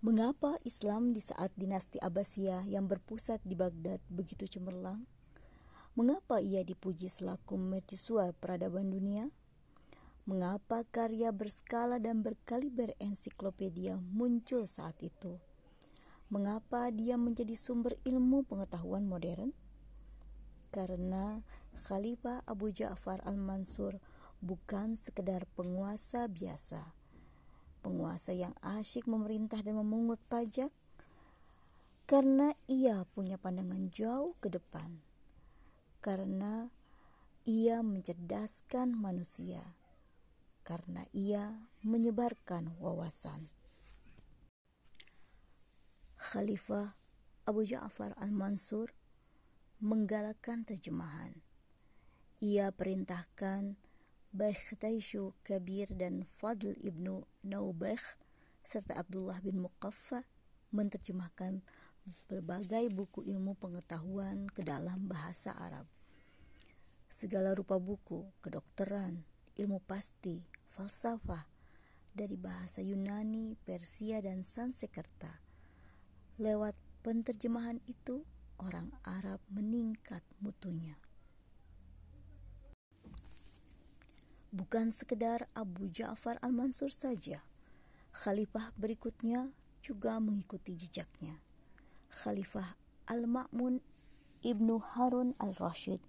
Mengapa Islam di saat dinasti Abbasiyah yang berpusat di Baghdad begitu cemerlang? Mengapa ia dipuji selaku mercusuar peradaban dunia? Mengapa karya berskala dan berkaliber ensiklopedia muncul saat itu? Mengapa dia menjadi sumber ilmu pengetahuan modern? Karena Khalifah Abu Ja'far al-Mansur bukan sekedar penguasa biasa, penguasa yang asyik memerintah dan memungut pajak karena ia punya pandangan jauh ke depan, karena ia mencerdaskan manusia, karena ia menyebarkan wawasan. Khalifah Abu Ja'far al-Mansur menggalakkan terjemahan. Ia perintahkan Bakhtaishu Kabir dan Fadl ibnu Naubakh serta Abdullah bin Muqaffa menerjemahkan berbagai buku ilmu pengetahuan ke dalam bahasa Arab. Segala rupa buku, kedokteran, ilmu pasti, falsafah, dari bahasa Yunani, Persia, dan Sansekerta. Lewat penterjemahan itu, orang Arab meningkat mutunya. Bukan sekedar Abu Ja'far al-Mansur saja, khalifah berikutnya juga mengikuti jejaknya. Khalifah Al-Ma'mun Ibnu Harun al-Rashid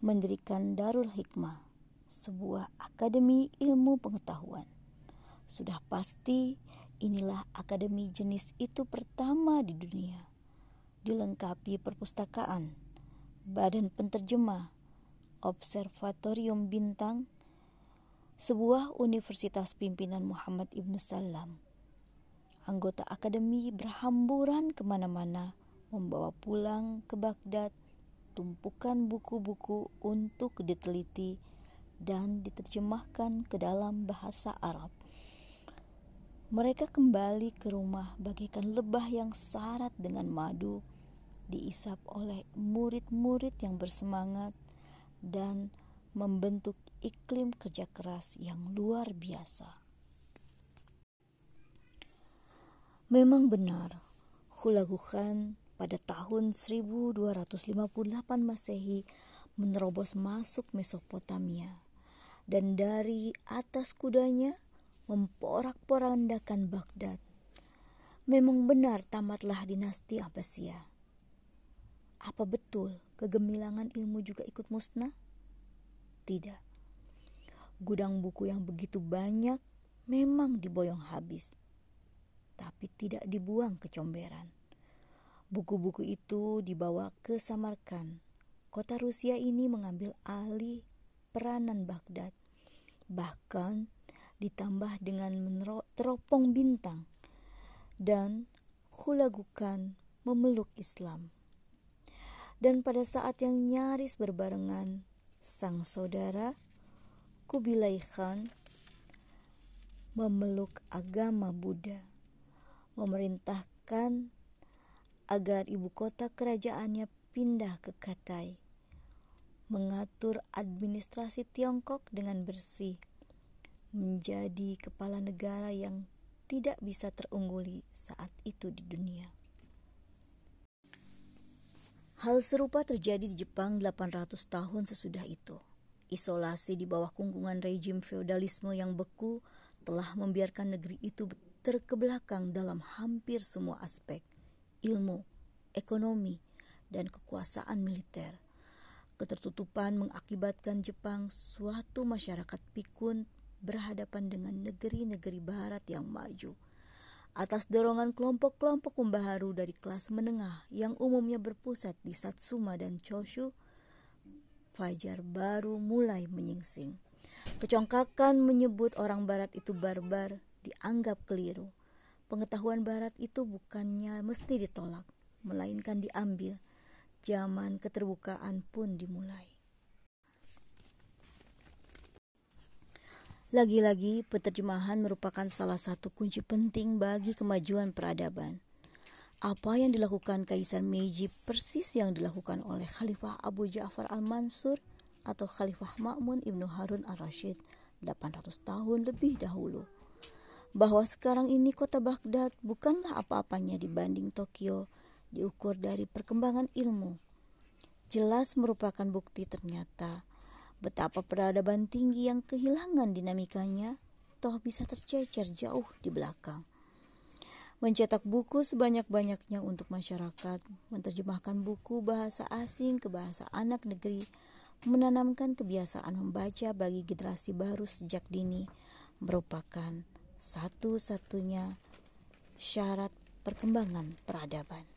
mendirikan Darul Hikmah, sebuah akademi ilmu pengetahuan. Sudah pasti inilah akademi jenis itu pertama di dunia. Dilengkapi perpustakaan, badan penterjemah, observatorium bintang, sebuah universitas pimpinan Muhammad Ibn Salam. Anggota akademi berhamburan ke mana-mana, membawa pulang ke Baghdad tumpukan buku-buku untuk diteliti dan diterjemahkan ke dalam bahasa Arab. Mereka kembali ke rumah bagaikan lebah yang syarat dengan madu, diisap oleh murid-murid yang bersemangat dan membentuk iklim kerja keras yang luar biasa. Memang benar, Hulagu Khan pada tahun 1258 Masehi menerobos masuk Mesopotamia dan dari atas kudanya memporak-porandakan Baghdad. Memang benar tamatlah dinasti Abbasiyah. Apa betul kegemilangan ilmu juga ikut musnah? Tidak. Gudang buku yang begitu banyak memang diboyong habis, tapi tidak dibuang ke comberan. Buku-buku itu dibawa ke Samarkand. Kota Rusia ini mengambil alih peranan Baghdad. Bahkan ditambah dengan teropong bintang dan Hulagukan memeluk Islam. Dan pada saat yang nyaris berbarengan sang saudara Kubilai Khan memeluk agama Buddha, memerintahkan agar ibu kota kerajaannya pindah ke Katai, mengatur administrasi Tiongkok dengan bersih, menjadi kepala negara yang tidak bisa terungguli saat itu di dunia. Hal serupa terjadi di Jepang 800 tahun sesudah itu. Isolasi di bawah kungkungan rejim feodalisme yang beku telah membiarkan negeri itu terkebelakang dalam hampir semua aspek ilmu, ekonomi, dan kekuasaan militer. Ketertutupan mengakibatkan Jepang suatu masyarakat pikun berhadapan dengan negeri-negeri barat yang maju atas dorongan kelompok-kelompok pembaharu dari kelas menengah yang umumnya berpusat di Satsuma dan Choshu, fajar baru mulai menyingsing. Kecongkakan menyebut orang barat itu barbar dianggap keliru. Pengetahuan barat itu bukannya mesti ditolak, melainkan diambil. Zaman keterbukaan pun dimulai. Lagi-lagi, penerjemahan merupakan salah satu kunci penting bagi kemajuan peradaban. Apa yang dilakukan Kaisar Meiji persis yang dilakukan oleh Khalifah Abu Ja'far al-Mansur atau Khalifah Ma'mun Ibnu Harun al-Rashid 800 tahun lebih dahulu. bahwa sekarang ini kota Baghdad bukanlah apa-apanya dibanding Tokyo diukur dari perkembangan ilmu. Jelas merupakan bukti ternyata betapa peradaban tinggi yang kehilangan dinamikanya toh bisa tercecer jauh di belakang. Mencetak buku sebanyak-banyaknya untuk masyarakat, menerjemahkan buku bahasa asing ke bahasa anak negeri, menanamkan kebiasaan membaca bagi generasi baru sejak dini merupakan satu-satunya syarat perkembangan peradaban.